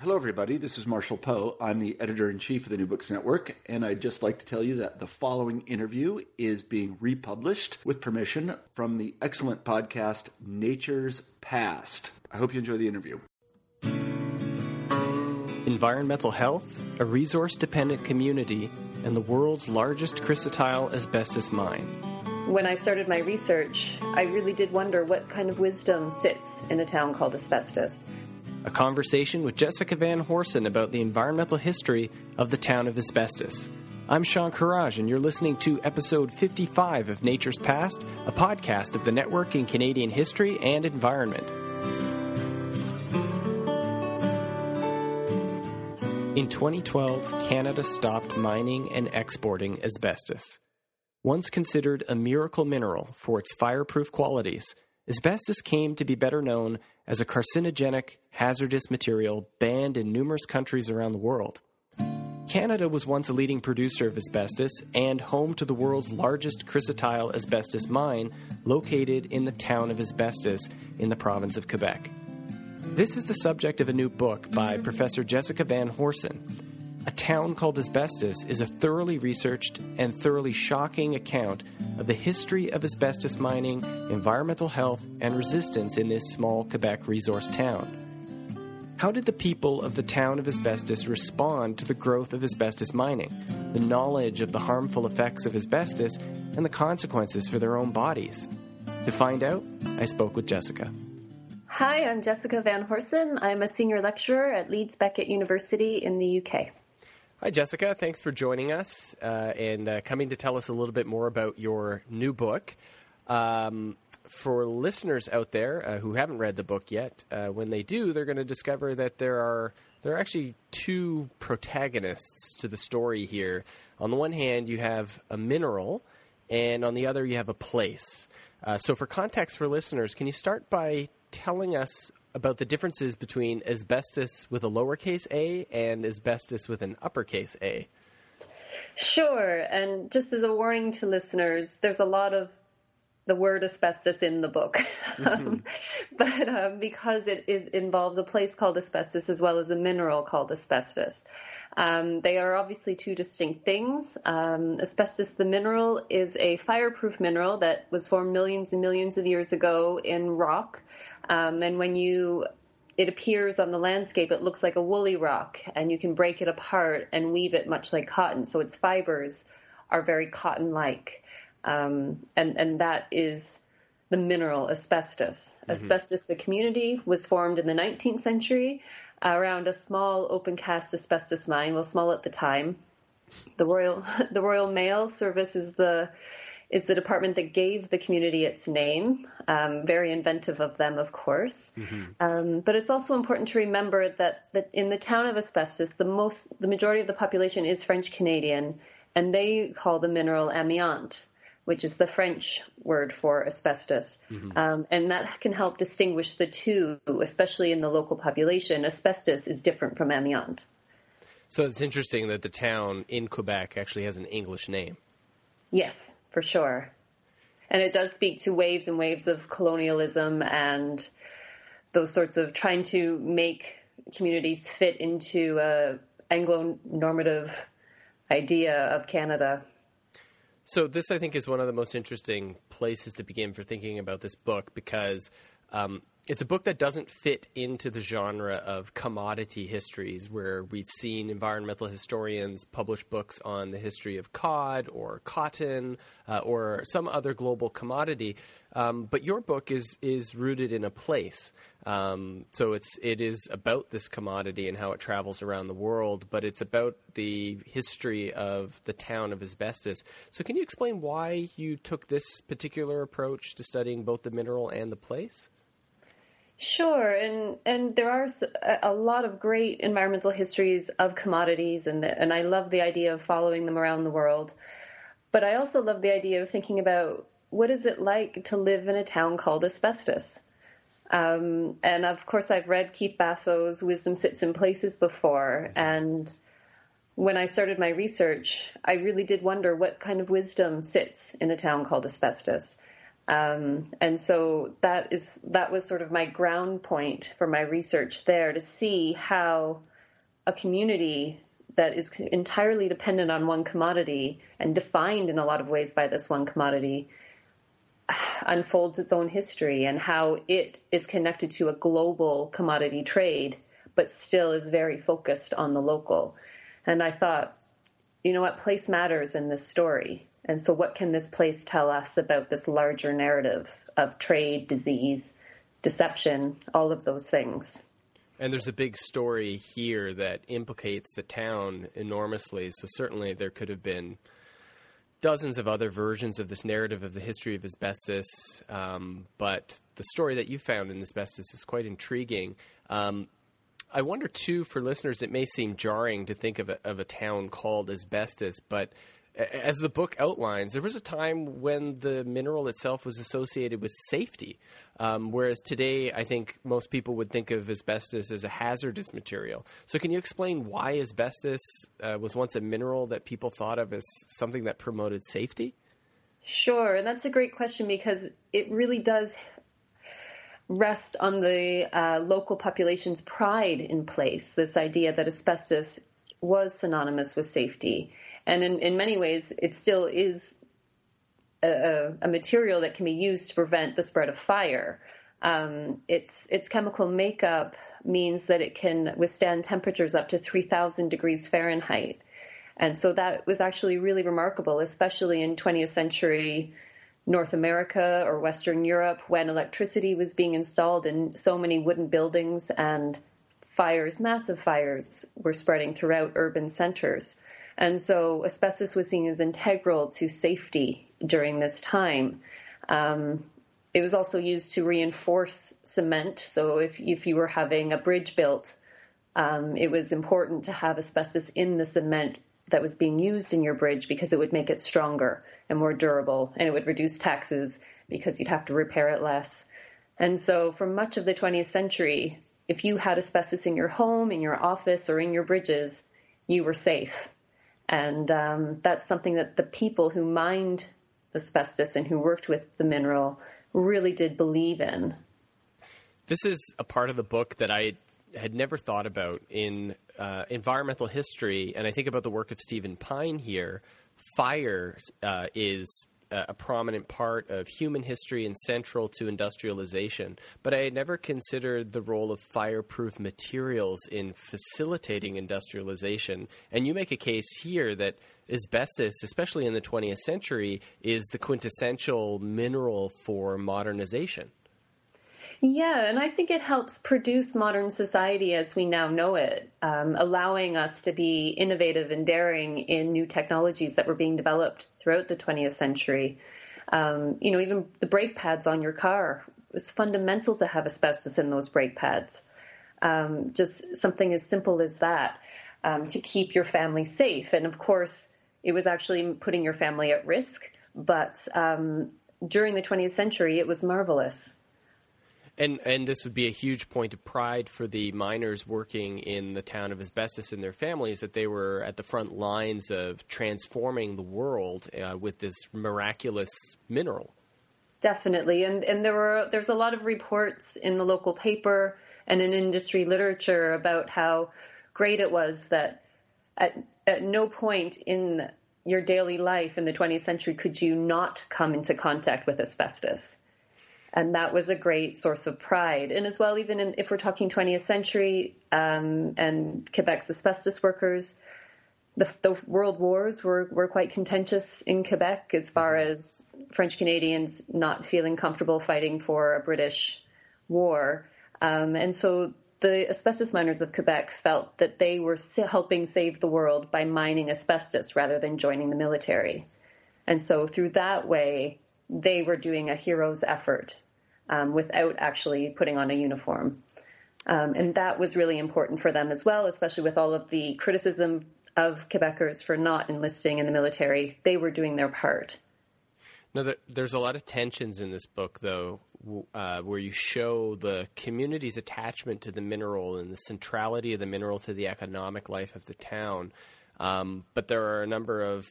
Hello, everybody. This is Marshall Poe. I'm the editor in chief of the New Books Network, and I'd just like to tell you that the following interview is being republished with permission from the excellent podcast Nature's Past. I hope you enjoy the interview. Environmental health, a resource dependent community, and the world's largest chrysotile asbestos mine. When I started my research, I really did wonder what kind of wisdom sits in a town called asbestos a conversation with Jessica Van Horssen about the environmental history of the town of Asbestos. I'm Sean Kheraj, and you're listening to episode 55 of Nature's Past, a podcast of the Network in Canadian History and Environment. In 2012, Canada stopped mining and exporting asbestos. Once considered a miracle mineral for its fireproof qualities, asbestos came to be better known as a carcinogenic, hazardous material banned in numerous countries around the world. Canada was once a leading producer of asbestos and home to the world's largest chrysotile asbestos mine located in the town of Asbestos in the province of Quebec. This is the subject of a new book by Professor Jessica Van Horssen. A Town Called Asbestos is a thoroughly researched and thoroughly shocking account of the history of asbestos mining, environmental health, and resistance in this small Quebec resource town. How did the people of the town of asbestos respond to the growth of asbestos mining, the knowledge of the harmful effects of asbestos, and the consequences for their own bodies? To find out, I spoke with Jessica. Hi, I'm Jessica Van Horssen. I'm a senior lecturer at Leeds Beckett University in the UK. Hi, Jessica. Thanks for joining us uh, and uh, coming to tell us a little bit more about your new book. Um, for listeners out there uh, who haven't read the book yet, uh, when they do, they're going to discover that there are there are actually two protagonists to the story here. On the one hand, you have a mineral, and on the other, you have a place. Uh, so, for context for listeners, can you start by telling us about the differences between asbestos with a lowercase a and asbestos with an uppercase a. Sure. And just as a warning to listeners, there's a lot of the word asbestos in the book. Mm-hmm. but um, because it, it, involves a place called asbestos as well as a mineral called asbestos. Um, they are obviously two distinct things. Um, asbestos, the mineral, is a fireproof mineral that was formed millions and millions of years ago in rock. Um, and when you it appears on the landscape, it looks like a woolly rock, and you can break it apart and weave it much like cotton. So its fibers are very cotton-like, um, and and that is the mineral asbestos. Mm-hmm. Asbestos, the community, was formed in the 19th century around a small open cast asbestos mine, well, small at the time. The Royal the Royal Mail Service is the is the department that gave the community its name. Um, very inventive of them, of course. Mm-hmm. Um, but it's also important to remember that, that in the town of Asbestos, the most, the majority of the population is French Canadian, and they call the mineral amiante, which is the French word for asbestos. Mm-hmm. Um, and that can help distinguish the two, especially in the local population. Asbestos is different from amiante. So it's interesting that the town in Quebec actually has an English name. Yes, for sure. And it does speak to waves and waves of colonialism and those sorts of trying to make communities fit into a Anglo normative idea of Canada. So this, I think, is one of the most interesting places to begin for thinking about this book because um, it's a book that doesn't fit into the genre of commodity histories where we've seen environmental historians publish books on the history of cod or cotton uh, or some other global commodity. Um, but your book is is rooted in a place. Um, so it's it is about this commodity and how it travels around the world, but it's about the history of the town of asbestos. So can you explain why you took this particular approach to studying both the mineral and the place? Sure, and and there are a lot of great environmental histories of commodities, and and I love the idea of following them around the world. But I also love the idea of thinking about what is it like to live in a town called asbestos. Um, and of course, I've read Keith Basso's Wisdom Sits in Places before, and when I started my research, I really did wonder what kind of wisdom sits in a town called asbestos. Um, and so that is that was sort of my ground point for my research there to see how a community that is entirely dependent on one commodity and defined in a lot of ways by this one commodity unfolds its own history and how it is connected to a global commodity trade but still is very focused on the local. And I thought, you know what, place matters in this story. And so, what can this place tell us about this larger narrative of trade, disease, deception, all of those things? And there's a big story here that implicates the town enormously. So, certainly, there could have been dozens of other versions of this narrative of the history of asbestos. Um, but the story that you found in asbestos is quite intriguing. Um, I wonder, too, for listeners, it may seem jarring to think of a, of a town called asbestos, but as the book outlines, there was a time when the mineral itself was associated with safety, um, whereas today I think most people would think of asbestos as a hazardous material. So, can you explain why asbestos uh, was once a mineral that people thought of as something that promoted safety? Sure, and that's a great question because it really does rest on the uh, local population's pride in place. This idea that asbestos was synonymous with safety and in, in many ways, it still is a, a, material that can be used to prevent the spread of fire. Um, its its chemical makeup means that it can withstand temperatures up to 3,000 degrees Fahrenheit, and so that was actually really remarkable, especially in 20th century North America or Western Europe when electricity was being installed in so many wooden buildings and fires, massive fires, were spreading throughout urban centers. And so asbestos was seen as integral to safety during this time. Um, it was also used to reinforce cement. So if, if you were having a bridge built, um, it was important to have asbestos in the cement that was being used in your bridge because it would make it stronger and more durable, and it would reduce taxes because you'd have to repair it less. And so, for much of the 20th century, if you had asbestos in your home, in your office, or in your bridges, you were safe. And um, that's something that the people who mined asbestos and who worked with the mineral really did believe in. This is a part of the book that I had never thought about in uh, environmental history, and I think about the work of Stephen Pyne here. Fire uh, is a prominent part of human history and central to industrialization. But I had never considered the role of fireproof materials in facilitating industrialization. And you make a case here that asbestos, especially in the 20th century, is the quintessential mineral for modernization. Yeah, and I think it helps produce modern society as we now know it, um, allowing us to be innovative and daring in new technologies that were being developed throughout the 20th century. Um, you know, even the brake pads on your car, it's fundamental to have asbestos in those brake pads. Um, just something as simple as that um, to keep your family safe. And of course, it was actually putting your family at risk, but um, during the 20th century, it was marvelous. And and this would be a huge point of pride for the miners working in the town of asbestos and their families that they were at the front lines of transforming the world uh, with this miraculous mineral. Definitely, and and there were there's a lot of reports in the local paper and in industry literature about how great it was that at at no point in your daily life in the 20th century could you not come into contact with asbestos and that was a great source of pride. And as well, even in, if we're talking 20th century um, and Quebec's asbestos workers, the, the, world wars were, were quite contentious in Quebec as far mm-hmm. as French Canadians not feeling comfortable fighting for a British war. Um, and so the asbestos miners of Quebec felt that they were helping save the world by mining asbestos rather than joining the military. And so through that way, they were doing a hero's effort um, without actually putting on a uniform. Um, and that was really important for them as well, especially with all of the criticism of Quebecers for not enlisting in the military. They were doing their part. Now, there's a lot of tensions in this book, though, uh, where you show the community's attachment to the mineral and the centrality of the mineral to the economic life of the town. Um, but there are a number of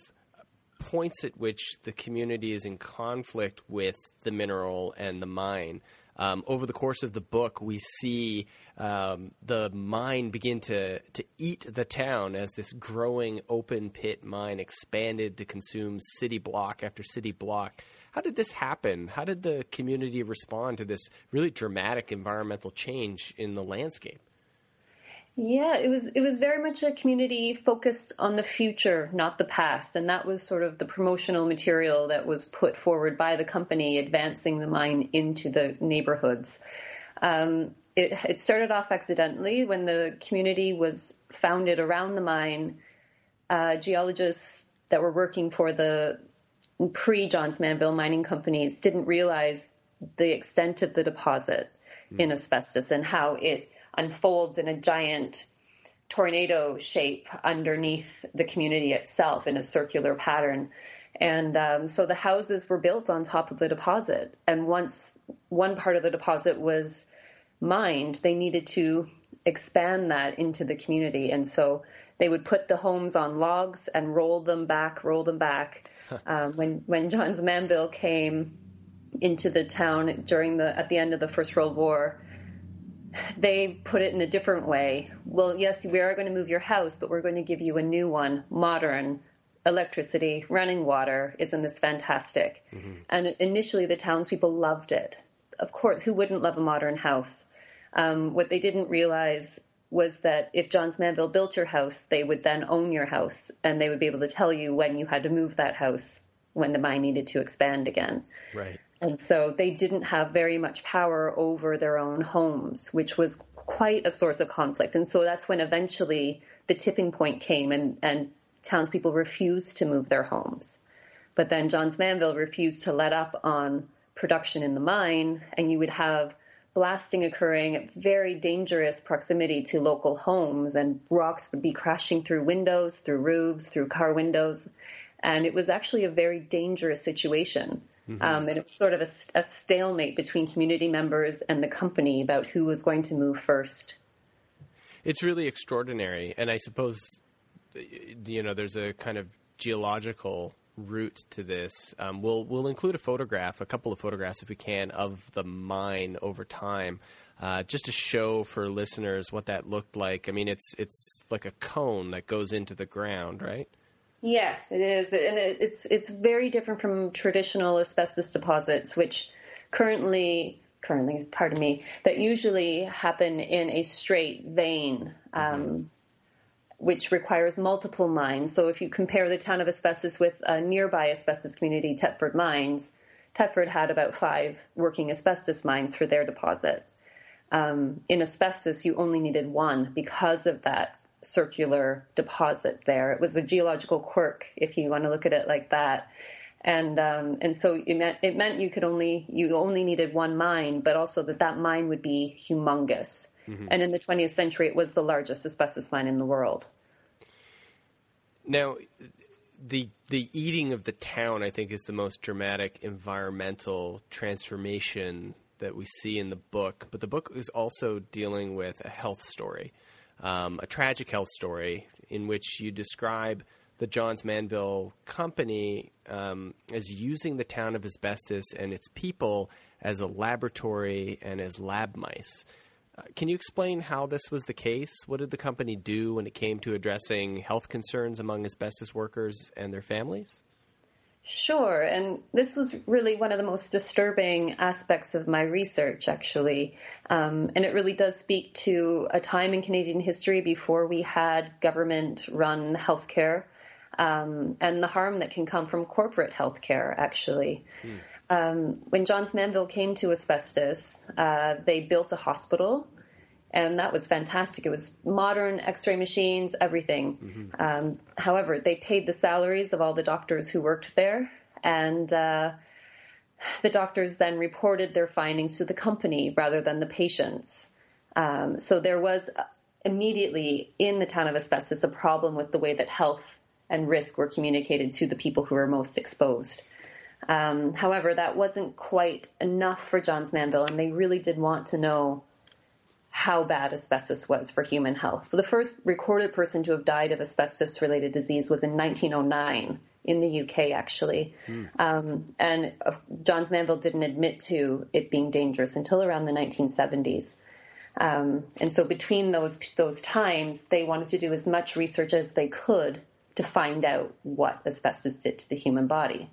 points at which the community is in conflict with the mineral and the mine. Um, over the course of the book, we see um, the mine begin to, to eat the town as this growing open pit mine expanded to consume city block after city block. How did this happen? How did the community respond to this really dramatic environmental change in the landscape? Yeah, it was it was very much a community focused on the future, not the past, and that was sort of the promotional material that was put forward by the company advancing the mine into the neighborhoods. Um, it, it started off accidentally when the community was founded around the mine. Uh, geologists that were working for the pre Johns Manville mining companies didn't realize the extent of the deposit mm. in asbestos and how it unfolds in a giant tornado shape underneath the community itself in a circular pattern. And um, so the houses were built on top of the deposit. And once one part of the deposit was mined, they needed to expand that into the community. And so they would put the homes on logs and roll them back, roll them back. um, when when Johns Manville came into the town during the at the end of the First World War, they put it in a different way. Well, yes, we are going to move your house, but we're going to give you a new one, modern, electricity, running water. Isn't this fantastic? Mm-hmm. And initially, the townspeople loved it. Of course, who wouldn't love a modern house? Um, what they didn't realize was that if Johns Manville built your house, they would then own your house and they would be able to tell you when you had to move that house when the mine needed to expand again. Right. And so they didn't have very much power over their own homes, which was quite a source of conflict. And so that's when eventually the tipping point came and, and townspeople refused to move their homes. But then Johns Manville refused to let up on production in the mine, and you would have blasting occurring at very dangerous proximity to local homes, and rocks would be crashing through windows, through roofs, through car windows. And it was actually a very dangerous situation. Mm-hmm. Um, and it was sort of a, a, stalemate between community members and the company about who was going to move first. It's really extraordinary, and I suppose you know there's a kind of geological route to this. Um, we'll we'll include a photograph, a couple of photographs if we can, of the mine over time, uh, just to show for listeners what that looked like. I mean, it's it's like a cone that goes into the ground, right? Yes, it is, and it, it's it's very different from traditional asbestos deposits, which currently currently, pardon me, that usually happen in a straight vein. Um, mm-hmm. Which requires multiple mines. So, if you compare the town of Asbestos with a nearby asbestos community, Thetford Mines, Thetford had about five working asbestos mines for their deposit. Um, in asbestos, you only needed one because of that circular deposit there. It was a geological quirk, if you want to look at it like that. And um, and so it meant it meant you could only you only needed one mine, but also that that mine would be humongous. Mm-hmm. And in the 20th century, it was the largest asbestos mine in the world. Now, the the eating of the town, I think, is the most dramatic environmental transformation that we see in the book. But the book is also dealing with a health story um, a tragic health story in which you describe the Johns Manville Company um, as using the town of asbestos and its people as a laboratory and as lab mice. Uh, can you explain how this was the case? What did the company do when it came to addressing health concerns among asbestos workers and their families? Sure. And this was really one of the most disturbing aspects of my research, actually. Um, and it really does speak to a time in Canadian history before we had government run healthcare um, and the harm that can come from corporate healthcare, actually. Hmm. Um, when Johns Manville came to asbestos, uh, they built a hospital and that was fantastic. It was modern X-ray machines, everything. Mm-hmm. Um, however, they paid the salaries of all the doctors who worked there, and uh, the doctors then reported their findings to the company rather than the patients. Um, so there was immediately in the town of asbestos a problem with the way that health and risk were communicated to the people who were most exposed. Um, however, that wasn't quite enough for Johns Manville, and they really did want to know how bad asbestos was for human health. The first recorded person to have died of asbestos related disease was in 1909 in the UK, actually. Mm. Um, and uh, Johns Manville didn't admit to it being dangerous until around the 1970s. Um, and so between those those times, they wanted to do as much research as they could to find out what asbestos did to the human body.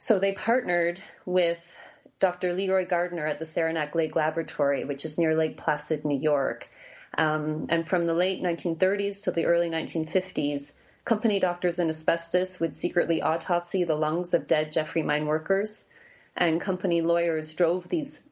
So they partnered with Dr. Leroy Gardner at the Saranac Lake Laboratory, which is near Lake Placid, New York. Um, and from the late 1930s to the early 1950s, company doctors in asbestos would secretly autopsy the lungs of dead Jeffrey mine workers, and company lawyers drove these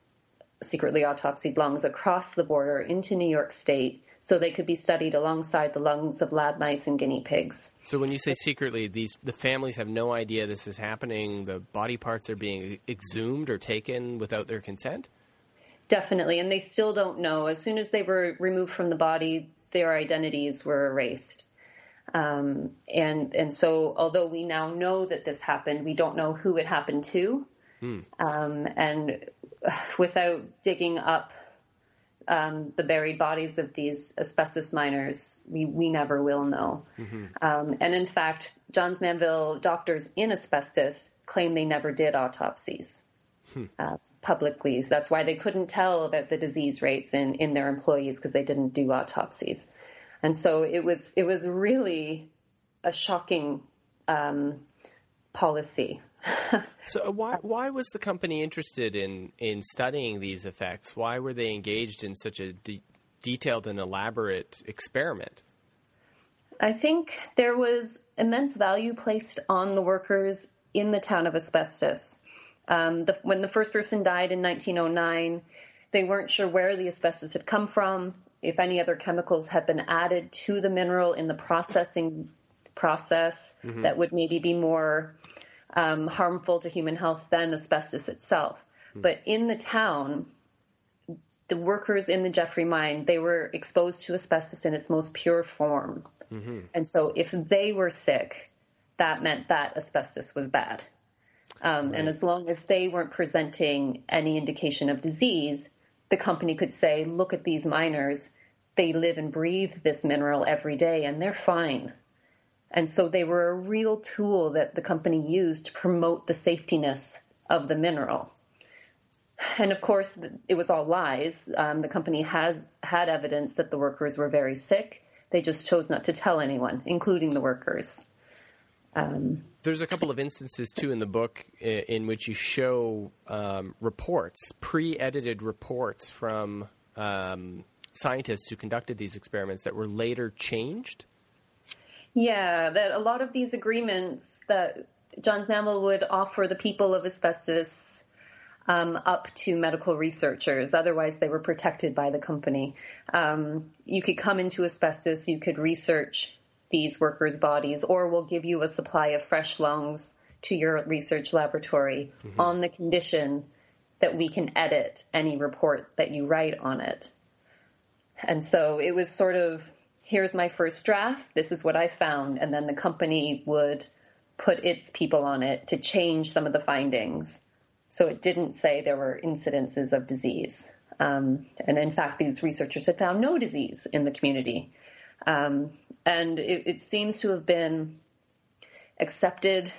secretly autopsied lungs across the border into New York State so they could be studied alongside the lungs of lab mice and guinea pigs. So when you say secretly, these the families have no idea this is happening. The body parts are being exhumed or taken without their consent. Definitely, and they still don't know. As soon as they were removed from the body, their identities were erased. Um, and and so, although we now know that this happened, we don't know who it happened to. Hmm. Um, and without digging up um, the buried bodies of these asbestos miners, we, we never will know. Mm-hmm. Um, and in fact, Johns Manville doctors in asbestos claim they never did autopsies hmm. uh, publicly. That's why they couldn't tell about the disease rates in, in their employees because they didn't do autopsies. And so it was it was really a shocking um, policy so why why was the company interested in in studying these effects? Why were they engaged in such a de- detailed and elaborate experiment? I think there was immense value placed on the workers in the town of asbestos. Um, the, when the first person died in 1909, they weren't sure where the asbestos had come from, if any other chemicals had been added to the mineral in the processing process mm-hmm. that would maybe be more um, harmful to human health than asbestos itself. Mm. But in the town, the workers in the Jeffrey mine, they were exposed to asbestos in its most pure form. Mm-hmm. And so if they were sick, that meant that asbestos was bad. Um, right. And as long as they weren't presenting any indication of disease, the company could say, look at these miners. They live and breathe this mineral every day and they're fine. And so they were a real tool that the company used to promote the safetiness of the mineral. And of course, it was all lies. Um, the company has had evidence that the workers were very sick. They just chose not to tell anyone, including the workers. Um, There's a couple of instances too in the book in, which you show um, reports, pre-edited reports from um, scientists who conducted these experiments that were later changed. Yeah, that a lot of these agreements that Johns Manville would offer the people of asbestos um, up to medical researchers. Otherwise, they were protected by the company. Um, you could come into asbestos, you could research these workers' bodies, or we'll give you a supply of fresh lungs to your research laboratory mm-hmm. on the condition that we can edit any report that you write on it. And so it was sort of here's my first draft, this is what I found, and then the company would put its people on it to change some of the findings. So it didn't say there were incidences of disease. Um, and in fact, these researchers had found no disease in the community. Um, and it, it, seems to have been accepted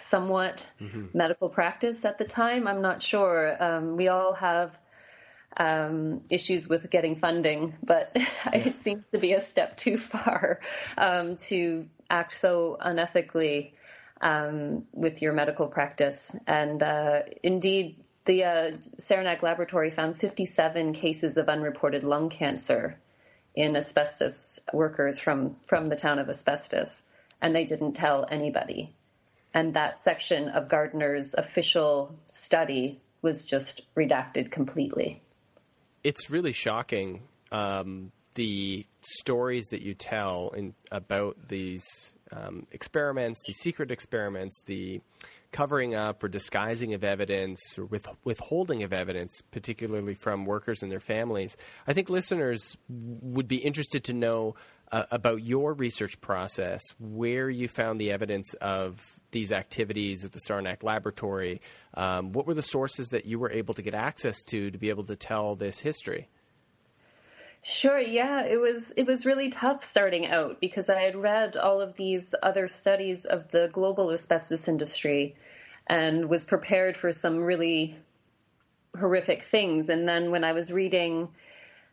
somewhat mm-hmm. medical practice at the time. I'm not sure. Um, we all have um, issues with getting funding, but it seems to be a step too far um, to act so unethically um, with your medical practice. And uh, indeed, the uh, Saranac Laboratory found 57 cases of unreported lung cancer in asbestos workers from, from the town of asbestos, and they didn't tell anybody. And that section of Gardner's official study was just redacted completely it's really shocking um, the stories that you tell in, about these um, experiments, the secret experiments, the covering up or disguising of evidence or with, withholding of evidence, particularly from workers and their families. I think listeners would be interested to know uh, about your research process, where you found the evidence of these activities at the Saranac Laboratory. Um, what were the sources that you were able to get access to to be able to tell this history? Sure, yeah, it was it was really tough starting out because I had read all of these other studies of the global asbestos industry and was prepared for some really horrific things and then when I was reading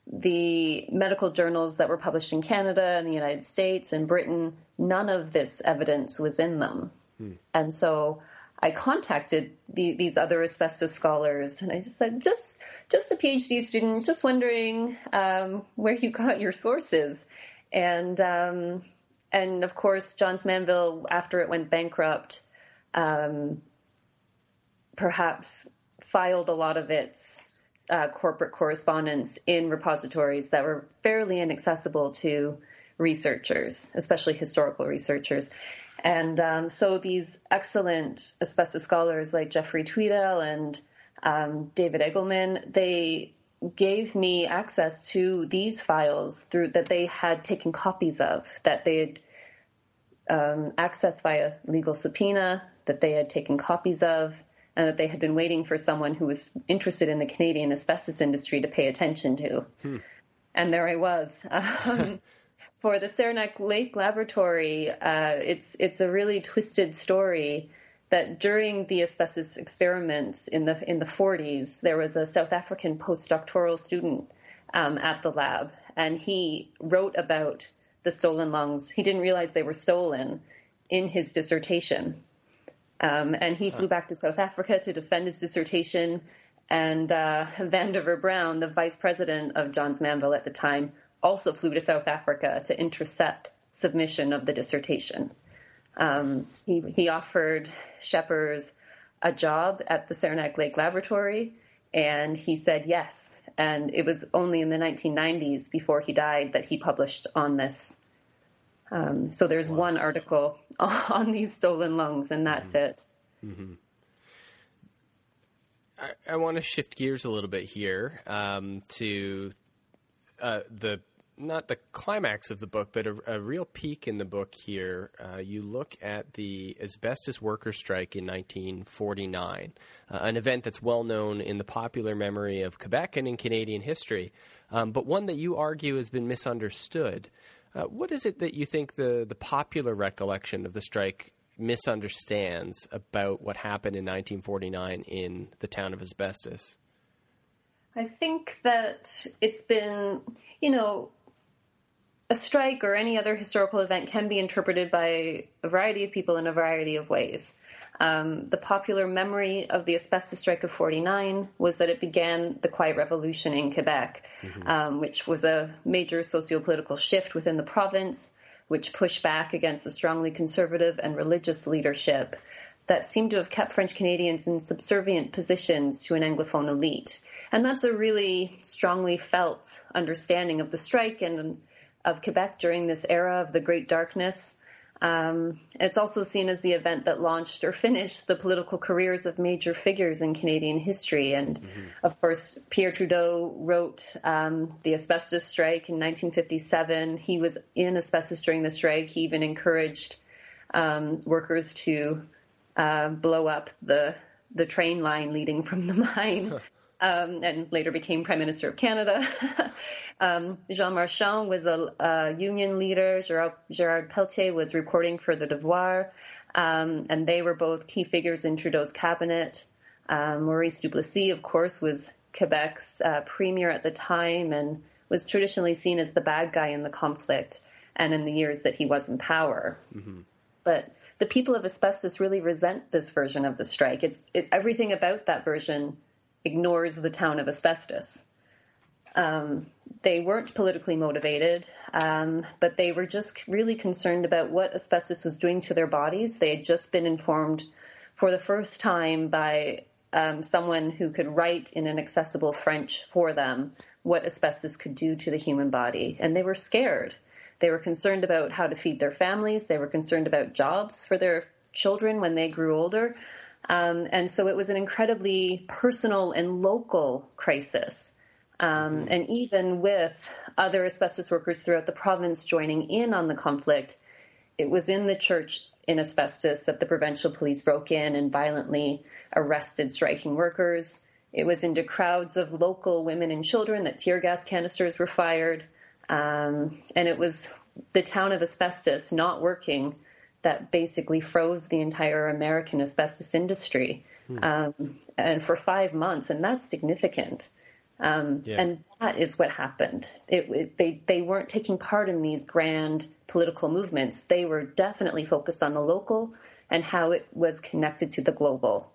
the medical journals that were published in Canada and the United States and Britain, none of this evidence was in them. Hmm. And so I contacted the, these other asbestos scholars, and I just said, just just a PhD student, just wondering um, where you got your sources, and um, and of course, Johns Manville, after it went bankrupt, um, perhaps filed a lot of its uh, corporate correspondence in repositories that were fairly inaccessible to researchers, especially historical researchers. And um, so these excellent asbestos scholars like Geoffrey Tweedale and um, David Egilman, they gave me access to these files through that they had taken copies of, that they had um, accessed via legal subpoena, that they had taken copies of, and that they had been waiting for someone who was interested in the Canadian asbestos industry to pay attention to. Hmm. And there I was. For the Saranac Lake Laboratory, uh, it's it's a really twisted story that during the asbestos experiments in the in the 40s, there was a South African postdoctoral student um, at the lab, and he wrote about the stolen lungs. He didn't realize they were stolen in his dissertation, um, and he flew back to South Africa to defend his dissertation. And uh, Vandiver Brown, the vice president of Johns Manville at the time, also flew to South Africa to intercept submission of the dissertation. Um, he, he, offered Schepers a job at the Saranac Lake Laboratory, and he said yes. And it was only in the 1990s, before he died, that he published on this. Um, so there's wow. one article on these stolen lungs, and that's mm-hmm. it. Mm-hmm. I, I want to shift gears a little bit here um, to uh, the not the climax of the book, but a, a real peak in the book here. Uh, you look at the asbestos workers' strike in 1949, uh, an event that's well known in the popular memory of Quebec and in Canadian history, um, but one that you argue has been misunderstood. Uh, what is it that you think the, the popular recollection of the strike misunderstands about what happened in 1949 in the town of asbestos? I think that it's been, you know, a strike or any other historical event can be interpreted by a variety of people in a variety of ways. Um, the popular memory of the asbestos strike of 49 was that it began the Quiet Revolution in Quebec, mm-hmm. um, which was a major sociopolitical shift within the province, which pushed back against the strongly conservative and religious leadership that seemed to have kept French Canadians in subservient positions to an Anglophone elite. And that's a really strongly felt understanding of the strike and of Quebec during this era of the Great Darkness. Um, it's also seen as the event that launched or finished the political careers of major figures in Canadian history. And mm-hmm. of course, Pierre Trudeau wrote um, the asbestos strike in 1957. He was in asbestos during the strike. He even encouraged um, workers to uh, blow up the the train line leading from the mine um, and later became Prime Minister of Canada. um, Jean Marchand was a, a union leader. Gerard, Gerard, Pelletier was reporting for The Devoir, um, and they were both key figures in Trudeau's cabinet. Um, Maurice Duplessis, of course, was Quebec's uh, premier at the time and was traditionally seen as the bad guy in the conflict and in the years that he was in power. Mm-hmm. But the people of asbestos really resent this version of the strike. It's it, everything about that version ignores the town of asbestos. Um, they weren't politically motivated, um, but they were just really concerned about what asbestos was doing to their bodies. They had just been informed for the first time by um, someone who could write in an accessible French for them what asbestos could do to the human body, and they were scared. They were concerned about how to feed their families. They were concerned about jobs for their children when they grew older. Um, and so it was an incredibly personal and local crisis. Um, mm-hmm. And even with other asbestos workers throughout the province joining in on the conflict, it was in the church in asbestos that the provincial police broke in and violently arrested striking workers. It was into crowds of local women and children that tear gas canisters were fired. Um, and it was the town of asbestos not working that basically froze the entire American asbestos industry hmm. um, and for five months, and that's significant. Um, yeah. And that is what happened. It, it, they they weren't taking part in these grand political movements. They were definitely focused on the local and how it was connected to the global.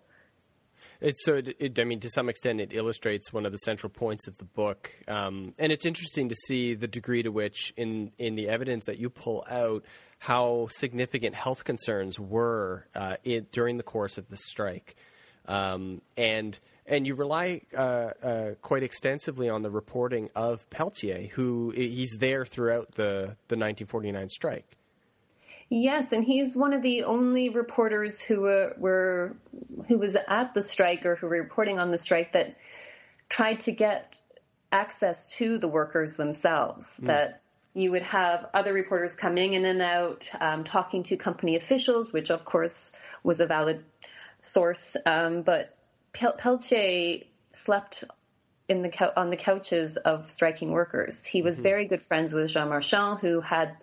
It's so. It, it, I mean, to some extent, it illustrates one of the central points of the book, um, and it's interesting to see the degree to which, in in the evidence that you pull out, how significant health concerns were uh, it, during the course of the strike, um, and and you rely uh, uh, quite extensively on the reporting of Pelletier, who he's there throughout the the 1949 strike. Yes, and he's one of the only reporters who were, were who was at the strike or who were reporting on the strike that tried to get access to the workers themselves. Mm. That you would have other reporters coming in and out, um, talking to company officials, which of course was a valid source. Um, but Pel- Pelletier slept in the on the couches of striking workers. He was mm-hmm. very good friends with Jean Marchand, who had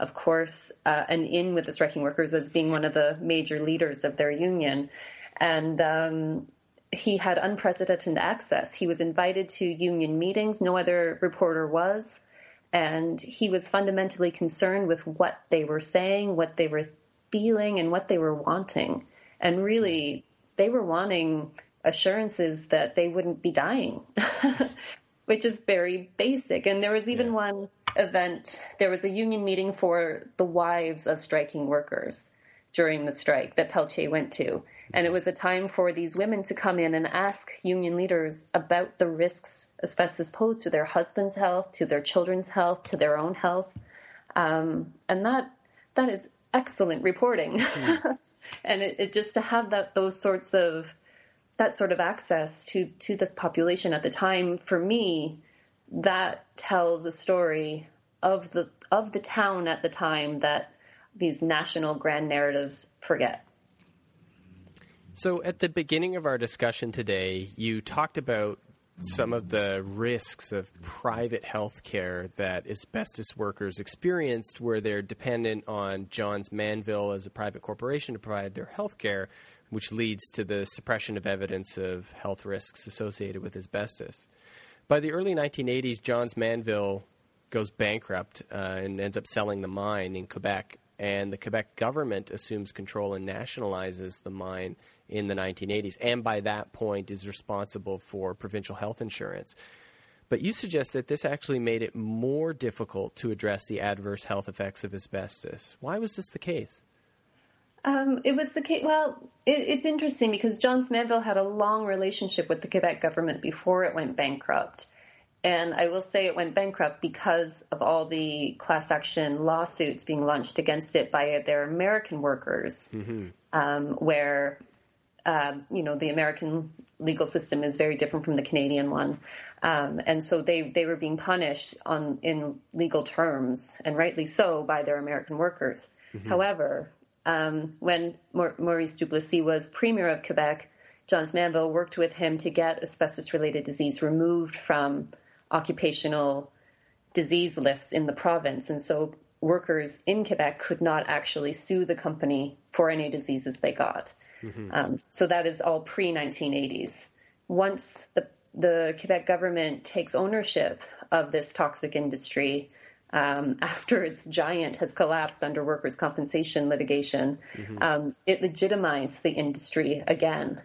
of course, uh, and in with the striking workers as being one of the major leaders of their union. And um, he had unprecedented access. He was invited to union meetings, no other reporter was. And he was fundamentally concerned with what they were saying, what they were feeling, and what they were wanting. And really, they were wanting assurances that they wouldn't be dying, which is very basic. And there was even yeah. one event, there was a union meeting for the wives of striking workers during the strike that Pelletier went to. And it was a time for these women to come in and ask union leaders about the risks asbestos posed to their husband's health, to their children's health, to their own health. Um, and that that is excellent reporting. Mm. and it, it, just to have that those sorts of that sort of access to to this population at the time for me that tells a story of the of the town at the time that these national grand narratives forget. So, at the beginning of our discussion today, you talked about some of the risks of private health care that asbestos workers experienced where they're dependent on Johns Manville as a private corporation to provide their health care, which leads to the suppression of evidence of health risks associated with asbestos. By the early 1980s, Johns Manville goes bankrupt uh, and ends up selling the mine in Quebec. And the Quebec government assumes control and nationalizes the mine in the 1980s, and by that point is responsible for provincial health insurance. But you suggest that this actually made it more difficult to address the adverse health effects of asbestos. Why was this the case? Um, it was the case. Well, it, it's interesting because Johns Manville had a long relationship with the Quebec government before it went bankrupt. And I will say it went bankrupt because of all the class action lawsuits being launched against it by their American workers, mm-hmm. um, where uh, you know the American legal system is very different from the Canadian one, um, and so they they were being punished on in legal terms, and rightly so, by their American workers. Mm-hmm. However, um, when Maurice Duplessis was Premier of Quebec, Johns Manville worked with him to get asbestos related disease removed from occupational disease lists in the province. And so workers in Quebec could not actually sue the company for any diseases they got. Mm-hmm. Um, so that is all pre 1980s. Once the, the Quebec government takes ownership of this toxic industry, um, after its giant has collapsed under workers' compensation litigation, mm-hmm. um, it legitimized the industry again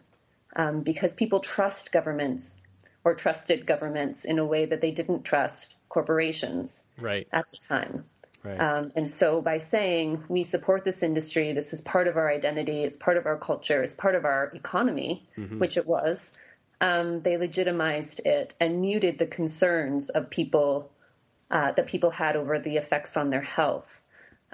um, because people trust governments or trusted governments in a way that they didn't trust corporations right. at the time. Right. Um, and so by saying we support this industry, this is part of our identity, it's part of our culture, it's part of our economy, mm-hmm. which it was, um, they legitimized it and muted the concerns of people uh, that people had over the effects on their health.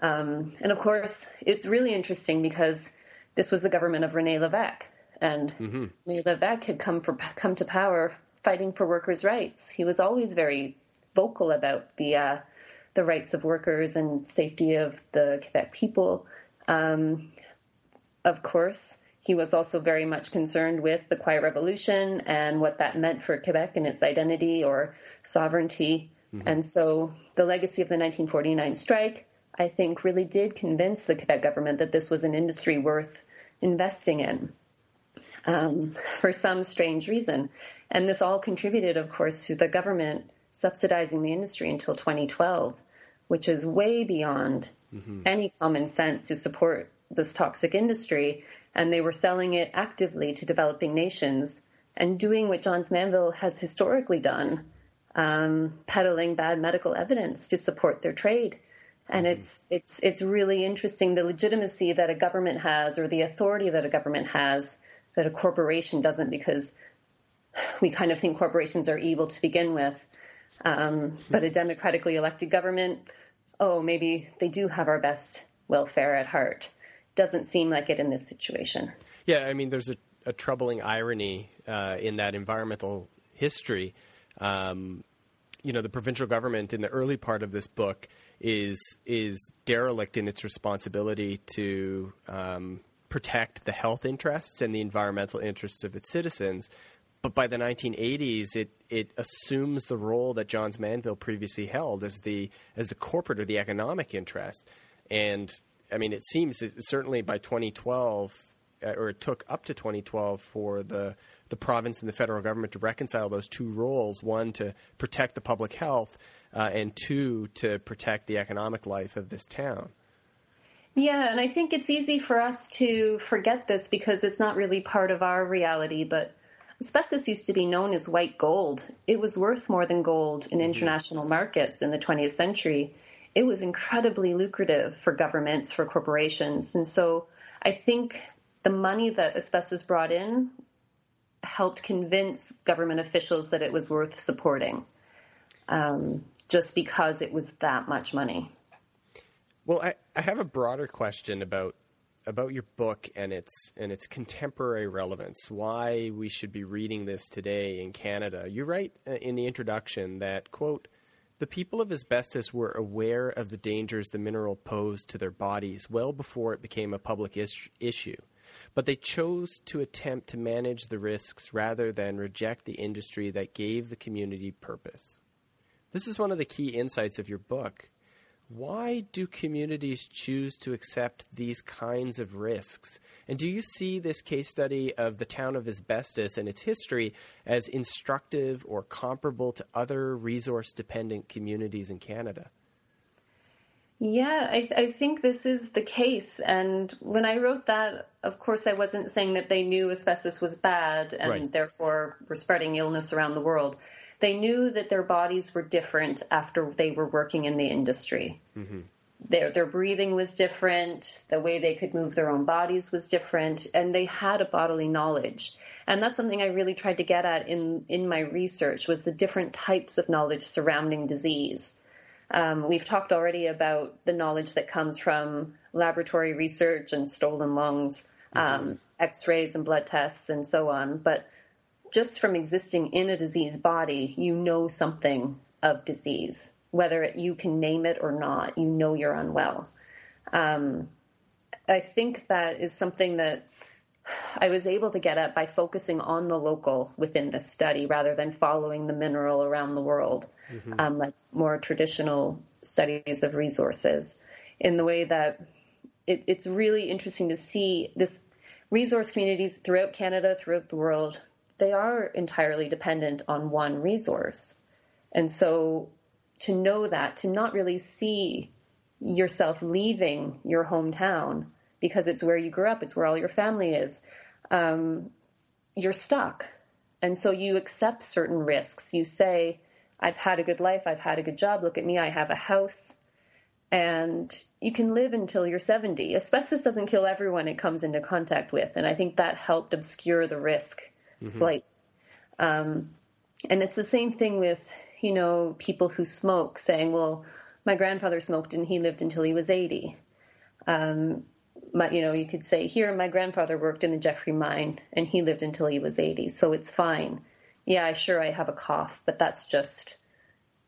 Um, and of course, it's really interesting because this was the government of Rene Levesque, and mm-hmm. Rene Levesque had come for, come to power fighting for workers' rights. He was always very vocal about the uh, the rights of workers and safety of the Quebec people. Um, of course, he was also very much concerned with the Quiet Revolution and what that meant for Quebec and its identity or sovereignty. Mm-hmm. And so the legacy of the 1949 strike, I think, really did convince the Quebec government that this was an industry worth investing in um, for some strange reason. And this all contributed, of course, to the government subsidizing the industry until 2012, which is way beyond mm-hmm. any common sense to support this toxic industry. And they were selling it actively to developing nations and doing what Johns Manville has historically done, um, peddling bad medical evidence to support their trade. And mm-hmm. it's it's it's really interesting the legitimacy that a government has or the authority that a government has that a corporation doesn't because we kind of think corporations are evil to begin with. Um, but a democratically elected government, oh, maybe they do have our best welfare at heart. Doesn't seem like it in this situation. Yeah, I mean, there's a, a troubling irony uh, in that environmental history. Um, you know, the provincial government in the early part of this book is is derelict in its responsibility to um, protect the health interests and the environmental interests of its citizens. But by the 1980s, it, it assumes the role that Johns Manville previously held as the as the corporate or the economic interest. And I mean, it seems certainly by 2012, uh, or it took up to 2012 for the the province and the federal government to reconcile those two roles: one to protect the public health, uh, and two to protect the economic life of this town. Yeah, and I think it's easy for us to forget this because it's not really part of our reality. But asbestos used to be known as white gold. It was worth more than gold in mm-hmm. international markets in the 20th century. It was incredibly lucrative for governments, for corporations. And so I think the money that asbestos brought in helped convince government officials that it was worth supporting um, just because it was that much money. Well, I, I have a broader question about about your book and its and its contemporary relevance. Why we should be reading this today in Canada. You write uh, in the introduction that quote the people of asbestos were aware of the dangers the mineral posed to their bodies well before it became a public is- issue, but they chose to attempt to manage the risks rather than reject the industry that gave the community purpose. This is one of the key insights of your book. Why do communities choose to accept these kinds of risks? And do you see this case study of the town of asbestos and its history as instructive or comparable to other resource dependent communities in Canada? Yeah, I, I, think this is the case. And when I wrote that, of course, I wasn't saying that they knew asbestos was bad and right. therefore were spreading illness around the world they knew that their bodies were different after they were working in the industry. Mm-hmm. Their their breathing was different, the way they could move their own bodies was different, and they had a bodily knowledge. And that's something I really tried to get at in in my research was the different types of knowledge surrounding disease. Um, we've talked already about the knowledge that comes from laboratory research and stolen lungs, mm-hmm. um, X-rays and blood tests, and so on. But just from existing in a diseased body, you know something of disease, whether it, you can name it or not. You know you're unwell. Um, I think that is something that I was able to get at by focusing on the local within the study rather than following the mineral around the world, mm-hmm. um, like more traditional studies of resources. In the way that it, it's really interesting to see this resource communities throughout Canada, throughout the world, they are entirely dependent on one resource. And so to know that, to not really see yourself leaving your hometown because it's where you grew up, it's where all your family is, um, you're stuck. And so you accept certain risks. You say, I've had a good life, I've had a good job, look at me, I have a house. And you can live until you're 70. Asbestos doesn't kill everyone it comes into contact with. And I think that helped obscure the risk mm-hmm. slight. Um, and it's the same thing with you know, people who smoke saying, well, my grandfather smoked and he lived until he was 80. Um, my, you know, you could say, here, my grandfather worked in the Jeffrey mine and he lived until he was 80, so it's fine. Yeah, sure, I have a cough, but that's just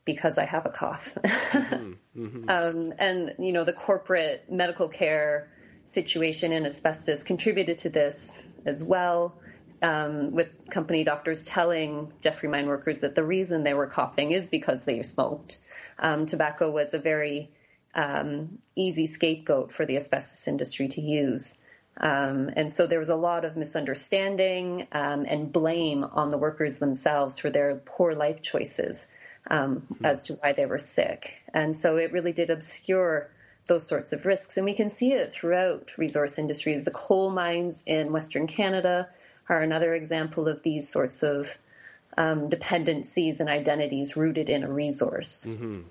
because I have a cough. mm-hmm. Mm-hmm. Um, and, you know, the corporate medical care situation in asbestos contributed to this as well. Um, with company doctors telling Jeffrey mine workers that the reason they were coughing is because they smoked. Um, tobacco was a very um, easy scapegoat for the asbestos industry to use. Um, and so there was a lot of misunderstanding um, and blame on the workers themselves for their poor life choices um, mm-hmm. as to why they were sick. And so it really did obscure those sorts of risks. And we can see it throughout resource industries. The coal mines in Western Canada are another example of these sorts of um, dependencies and identities rooted in a resource. Mm-hmm.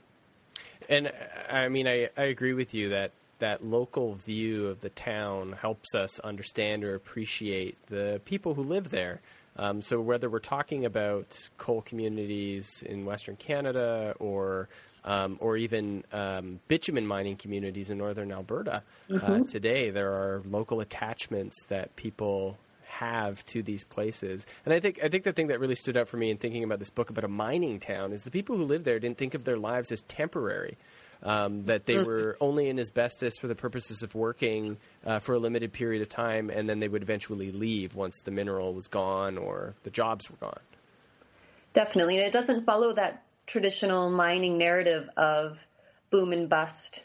And I mean, I, I agree with you that that local view of the town helps us understand or appreciate the people who live there. Um, so whether we're talking about coal communities in Western Canada or um, or even um, bitumen mining communities in northern Alberta, uh, mm-hmm. uh, today there are local attachments that people have to these places. And I think I think the thing that really stood out for me in thinking about this book about a mining town is the people who live there didn't think of their lives as temporary. Um, that they mm. were only in asbestos for the purposes of working uh, for a limited period of time, and then they would eventually leave once the mineral was gone or the jobs were gone. Definitely, and it doesn't follow that traditional mining narrative of boom and bust,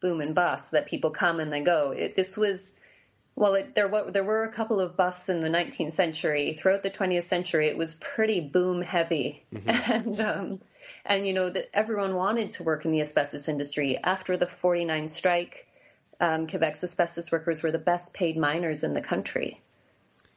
boom and bust that people come and they go. It, this was well, it, there were there were a couple of busts in the 19th century. Throughout the 20th century, it was pretty boom heavy, mm-hmm. and um, and you know that everyone wanted to work in the asbestos industry. After the 49 strike, um, Quebec's asbestos workers were the best paid miners in the country.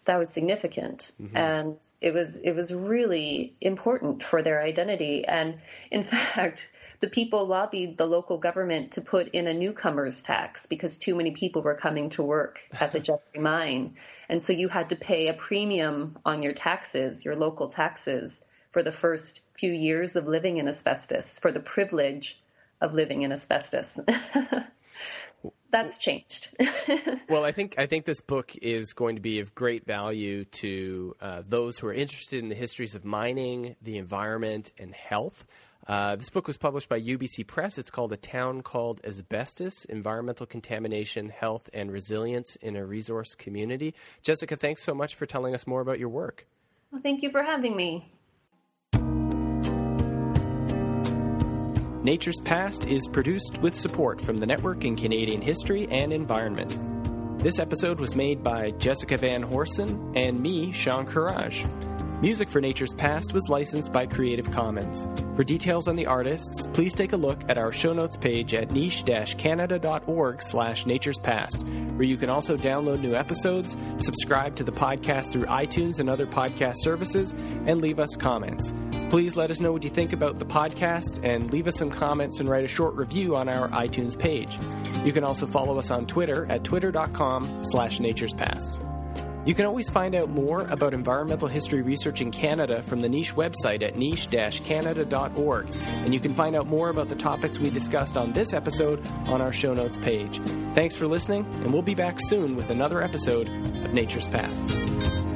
That was significant, mm-hmm. and it was it was really important for their identity. And in fact, the people lobbied the local government to put in a newcomers tax because too many people were coming to work at the Jeffrey mine. And so you had to pay a premium on your taxes, your local taxes, for the first few years of living in asbestos, for the privilege of living in asbestos. That's changed. well, I think I think this book is going to be of great value to uh, those who are interested in the histories of mining, the environment, and health. Uh, this book was published by UBC Press. It's called A Town Called Asbestos Environmental Contamination, Health, and Resilience in a Resource Community. Jessica, thanks so much for telling us more about your work. Well, thank you for having me. Nature's Past is produced with support from the Network in Canadian History and Environment. This episode was made by Jessica Van Horssen and me, Sean Kheraj. Music for Nature's Past was licensed by Creative Commons. For details on the artists, please take a look at our show notes page at niche-canada.org slash nature's past, where you can also download new episodes, subscribe to the podcast through iTunes and other podcast services, and leave us comments. Please let us know what you think about the podcast and leave us some comments and write a short review on our iTunes page. You can also follow us on Twitter at twitter.com slash nature's past. You can always find out more about environmental history research in Canada from the Niche website at niche-canada.org, and you can find out more about the topics we discussed on this episode on our show notes page. Thanks for listening, and we'll be back soon with another episode of Nature's Past.